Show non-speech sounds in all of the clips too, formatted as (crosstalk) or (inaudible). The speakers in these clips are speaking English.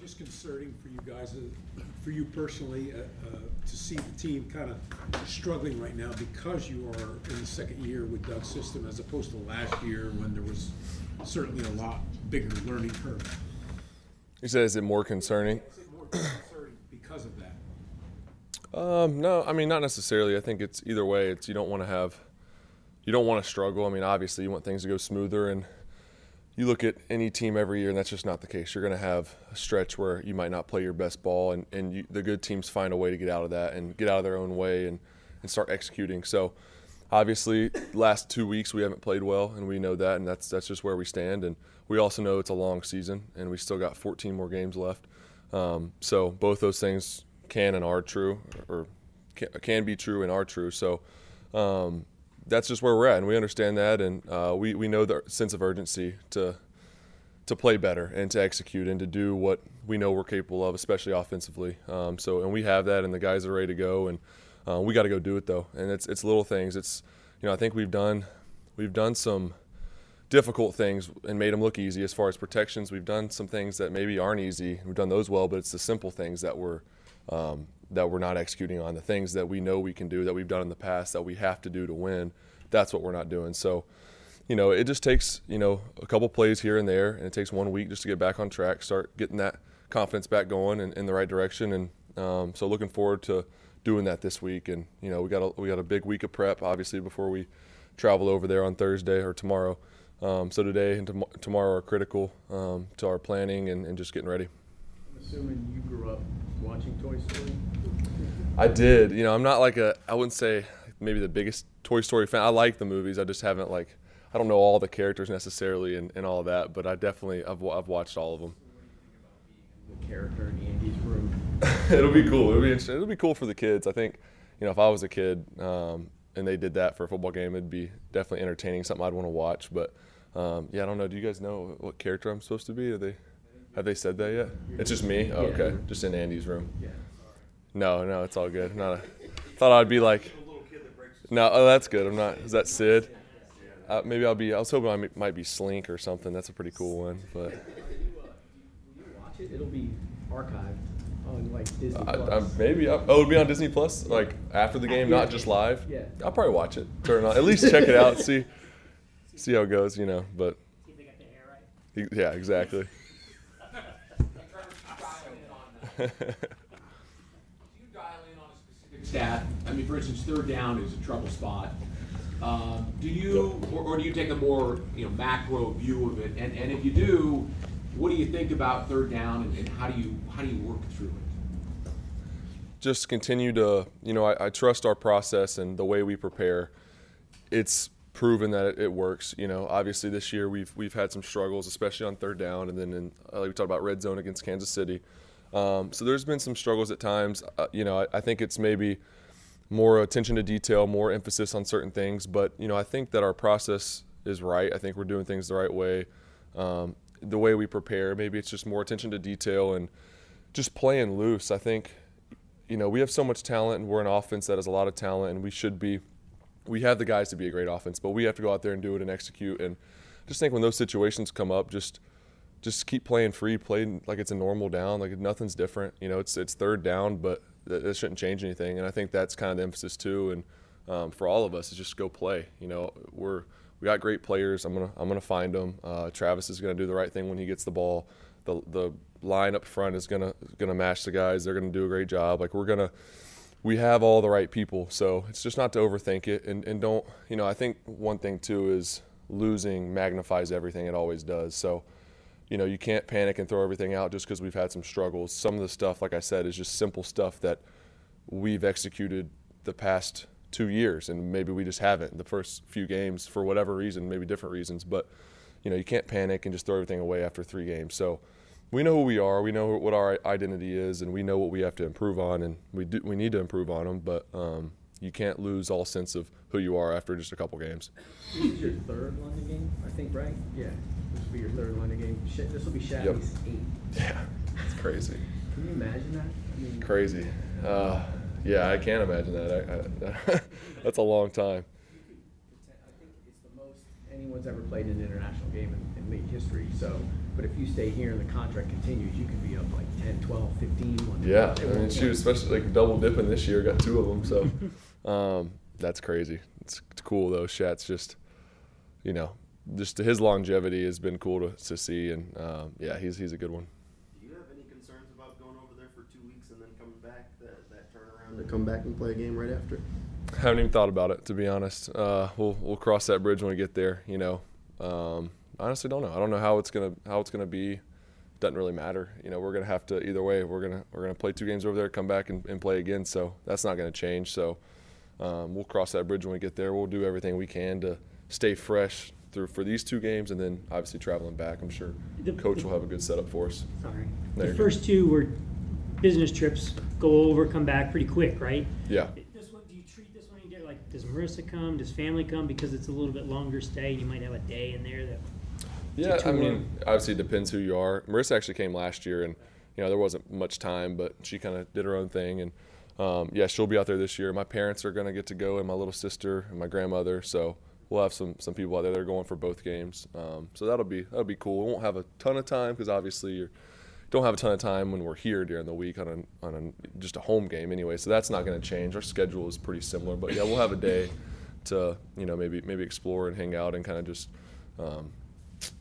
disconcerting for you guys, uh, for you personally, uh, uh, to see the team kind of struggling right now because you are in the second year with Doug's system as opposed to last year when there was certainly a lot bigger learning curve? You said, is it more concerning? Is it more disconcerting because of that? Um, no, I mean not necessarily. I think it's either way. It's you don't want to have, you don't want to struggle. I mean, obviously you want things to go smoother, and you look at any team every year, and that's just not the case. You're going to have a stretch where you might not play your best ball, and and you, the good teams find a way to get out of that and get out of their own way and and start executing. So, obviously, last two weeks we haven't played well, and we know that, and that's that's just where we stand. And we also know it's a long season, and we still got 14 more games left. Um, so both those things can and are true, or can, can be true and are true. So um, that's just where we're at, and we understand that, and uh, we we know the sense of urgency to to play better and to execute and to do what we know we're capable of, especially offensively. Um, so and we have that, and the guys are ready to go, and uh, we got to go do it though. And it's it's little things. It's you know I think we've done we've done some difficult things and made them look easy as far as protections. We've done some things that maybe aren't easy. We've done those well, but it's the simple things that we're um, that we're not executing on. The things that we know we can do that we've done in the past that we have to do to win. That's what we're not doing. So, you know, it just takes you know a couple plays here and there, and it takes one week just to get back on track, start getting that confidence back going and in the right direction. And um, so, looking forward to doing that this week. And you know, we got a, we got a big week of prep, obviously, before we travel over there on Thursday or tomorrow. Um, so today and tom- tomorrow are critical um, to our planning and, and, just getting ready. I'm assuming you grew up watching Toy Story. I did. You know, I'm not like a. I wouldn't say maybe the biggest Toy Story fan. I like the movies. I just haven't like. I don't know all the characters necessarily and, and all that, but I definitely I've, I've watched all of them. The character in Andy's room. (laughs) It'll be cool. It'll be interesting. It'll be cool for the kids. I think. You know, if I was a kid, um, and they did that for a football game, it'd be definitely entertaining, something I'd want to watch. But um, yeah, I don't know. Do you guys know what character I'm supposed to be? Are they have they said that yet? It's just me. Oh, okay, just in Andy's room. Yeah. No, no, it's all good. Not a, thought I'd be like. No, oh, that's good. I'm not. Is that Sid? Uh, maybe I'll be. I was hoping I might be Slink or something. That's a pretty cool one, but. you watch it, it'll be archived on like Disney Plus. I, maybe. I, oh, it'll be on Disney Plus, like after the game, not just live. Yeah. I'll probably watch it. Turn it on. At least check it out. See, see how it goes. You know, but See if they got the hair right. yeah, exactly. Do you dial in on a specific stat? I mean, for instance, third down is a trouble spot. Um, do you, or, or do you take a more, you know, macro view of it? And, and if you do, what do you think about third down and, and how do you, how do you work through it? just continue to, you know, I, I trust our process and the way we prepare. It's proven that it, it works. You know, obviously this year we've we've had some struggles, especially on third down, and then in, like we talked about red zone against Kansas City. Um, so there's been some struggles at times. Uh, you know, I, I think it's maybe more attention to detail, more emphasis on certain things. But you know, I think that our process is right. I think we're doing things the right way. Um, the way we prepare, maybe it's just more attention to detail and just playing loose. I think you know, we have so much talent and we're an offense that has a lot of talent and we should be we have the guys to be a great offense, but we have to go out there and do it and execute and just think when those situations come up, just just keep playing free, play like it's a normal down, like nothing's different. You know, it's it's third down, but that, shouldn't change anything. And I think that's kind of the emphasis too. And um, for all of us, is just go play. You know, we're we got great players. I'm gonna I'm gonna find them. Uh, Travis is gonna do the right thing when he gets the ball. The the line up front is gonna gonna match the guys. They're gonna do a great job. Like we're gonna we have all the right people. So it's just not to overthink it and, and don't you know, I think one thing too is losing magnifies everything it always does. So, you know, you can't panic and throw everything out just because we've had some struggles. Some of the stuff, like I said, is just simple stuff that we've executed the past two years and maybe we just haven't the first few games for whatever reason, maybe different reasons. But, you know, you can't panic and just throw everything away after three games. So we know who we are. We know what our identity is, and we know what we have to improve on, and we do we need to improve on them. But um, you can't lose all sense of who you are after just a couple games. This is your third London game, I think, right? Yeah. This will be your third London game. Sh- This will be Shatley's eight. Yeah, it's crazy, Can you imagine that? I mean, crazy. Uh, yeah, I can't imagine that. I, I, (laughs) that's a long time. I think it's the most anyone's ever played in an international game in, in league history. So But if you stay here and the contract continues, you could be up like 10, 12, 15. one- Yeah, I mean, shoot, especially like double dipping this year, got two of them, so (laughs) um, that's crazy. It's, it's cool though. Shat's just, you know, just his longevity has been cool to, to see, and um, yeah, he's he's a good one. Do you have any concerns about going over there for two weeks and then coming back, that, that turnaround to come back and play a game right after? I haven't even thought about it to be honest. Uh, we'll we'll cross that bridge when we get there. You know, um, I honestly don't know. I don't know how it's gonna how it's gonna be. Doesn't really matter. You know, we're gonna have to either way. We're gonna we're gonna play two games over there, come back and, and play again. So that's not gonna change. So um, we'll cross that bridge when we get there. We'll do everything we can to stay fresh through for these two games, and then obviously traveling back. I'm sure The- coach will have a good setup for us. Sorry. There The you go. first two were business trips, go over, come back pretty quick, right? Yeah. This one, do you treat this one any? Like, does Marissa come? Does family come? Because it's a little bit longer stay, and you might have a day in there that. Yeah, I mean, obviously it depends who you are. Marissa actually came last year, and you know there wasn't much time, but she kind of did her own thing, and um, yeah, she'll be out there this year. My parents are gonna get to go, and my little sister and my grandmother. So we'll have some some people out there. They're going for both games, um, so that'll be that'll be cool. We won't have a ton of time because obviously you don't have a ton of time when we're here during the week on a, on a, just a home game anyway. So that's not going to change. Our schedule is pretty similar, but yeah, we'll have a day to you know maybe maybe explore and hang out and kind of just. Um,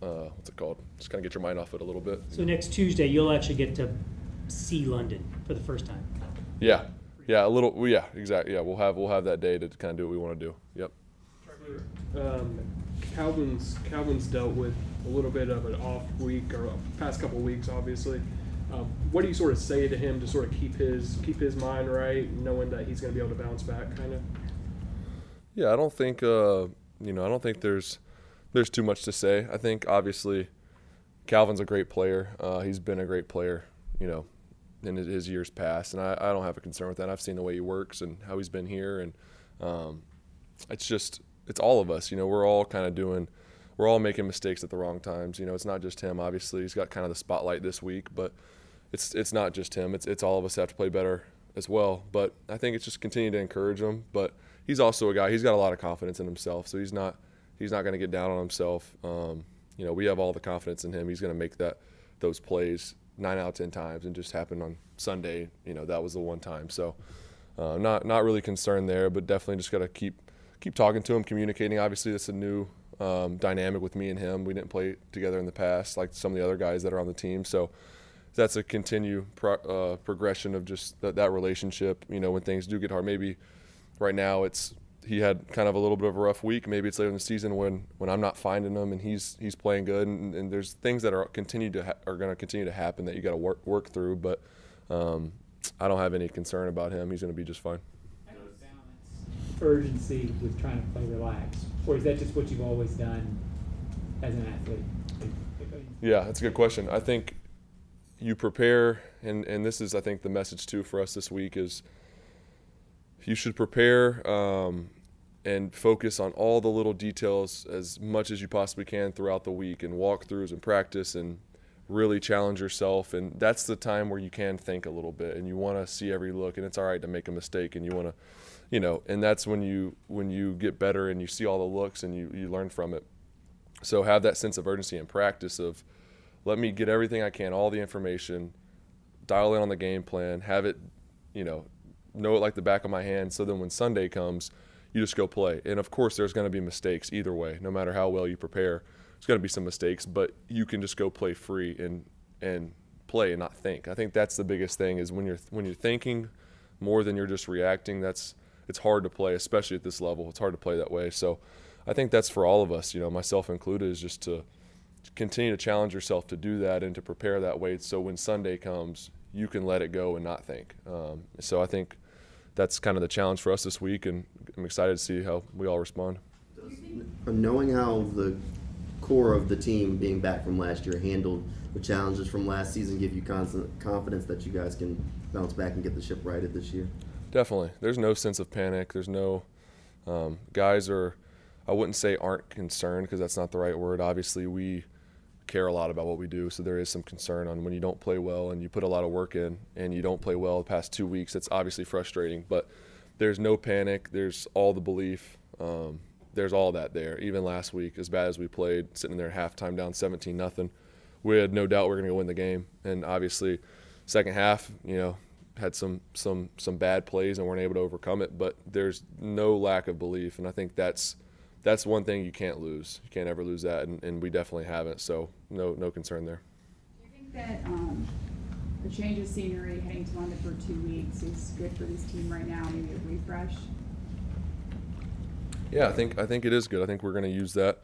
uh, what's it called? Just kind of get your mind off it a little bit. So next Tuesday, you'll actually get to see London for the first time. Yeah, yeah, a little. Yeah, exactly. Yeah, we'll have we'll have that day to kind of do what we want to do. Yep. Um, Calvin's Calvin's dealt with a little bit of an off week or past couple weeks, obviously. Um, what do you sort of say to him to sort of keep his keep his mind right, knowing that he's going to be able to bounce back, kind of? Yeah, I don't think uh, you know. I don't think there's there's too much to say. I think obviously Calvin's a great player. Uh, he's been a great player, you know, in his, years past, and I, I don't have a concern with that. I've seen the way he works and how he's been here, and um, it's just it's all of us. You know, we're all kind of doing. We're all making mistakes at the wrong times. You know, it's not just him. Obviously, he's got kind of the spotlight this week, but it's it's not just him. It's it's all of us have to play better as well. But I think it's just continue to encourage him. But he's also a guy. He's got a lot of confidence in himself, so he's not he's not going to get down on himself. Um, you know, we have all the confidence in him. He's going to make that those plays nine out of ten times, and just happened on Sunday. You know, that was the one time. So uh, not not really concerned there, but definitely just got to keep keep talking to him, communicating. Obviously, that's a new um, dynamic with me and him. We didn't play together in the past, like some of the other guys that are on the team. So that's a continue pro, uh, progression of just that, that relationship. You know, when things do get hard, maybe right now it's he had kind of a little bit of a rough week. Maybe it's later in the season when when I'm not finding him and he's he's playing good. And, and there's things that are continue to ha- are going to continue to happen that you got to work work through. But um, I don't have any concern about him. He's going to be just fine. How do you balance urgency with trying to play relaxed? Or is that just what you've always done as an athlete? Yeah, that's a good question. I think you prepare, and, and this is, I think, the message too for us this week is you should prepare um, and focus on all the little details as much as you possibly can throughout the week and walkthroughs and practice and really challenge yourself. And that's the time where you can think a little bit and you want to see every look, and it's all right to make a mistake and you want to, you know, and that's when you when you get better and you see all the looks and you, you learn from it. So have that sense of urgency and practice of let me get everything I can, all the information, dial in on the game plan, have it, you know, know it like the back of my hand. So then when Sunday comes, you just go play. And of course, there's going to be mistakes either way, no matter how well you prepare. There's going to be some mistakes, but you can just go play free and and play and not think. I think that's the biggest thing is when you're when you're thinking more than you're just reacting. That's it's hard to play, especially at this level. It's hard to play that way. So I think that's for all of us, you know, myself included, is just to continue to challenge yourself to do that and to prepare that way so when Sunday comes, you can let it go and not think. Um, so I think that's kind of the challenge for us this week, and I'm excited to see how we all respond. Knowing how the core of the team being back from last year handled the challenges from last season, give you constant confidence that you guys can bounce back and get the ship righted this year. Definitely. There's no sense of panic. There's no um, guys are. I wouldn't say aren't concerned because that's not the right word. Obviously, we care a lot about what we do, so there is some concern on when you don't play well and you put a lot of work in and you don't play well the past two weeks. It's obviously frustrating, but there's no panic. There's all the belief. Um, there's all that there. Even last week, as bad as we played, sitting there halftime down 17 nothing, we had no doubt we are going to win the game. And obviously, second half, you know, had some some some bad plays and weren't able to overcome it. But there's no lack of belief, and I think that's that's one thing you can't lose. You can't ever lose that, and, and we definitely haven't. So no no concern there. Do you think that um, the change of scenery, heading to London for two weeks, is good for this team right now? Maybe a refresh. Yeah, I think I think it is good. I think we're going to use that,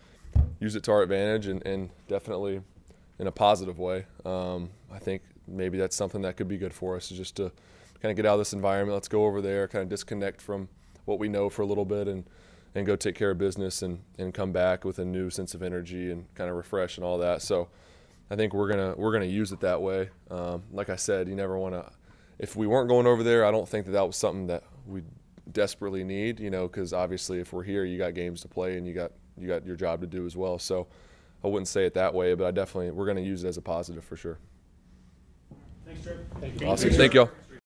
use it to our advantage, and, and definitely in a positive way. Um, I think maybe that's something that could be good for us, is just to kind of get out of this environment. Let's go over there, kind of disconnect from what we know for a little bit, and and go take care of business, and and come back with a new sense of energy and kind of refresh and all that. So. I think we're gonna we're gonna use it that way. Um, like I said, you never want to. If we weren't going over there, I don't think that that was something that we desperately need. You know, because obviously, if we're here, you got games to play and you got you got your job to do as well. So, I wouldn't say it that way, but I definitely we're gonna use it as a positive for sure. Thanks, Trip. Thank you. Awesome, thank y'all.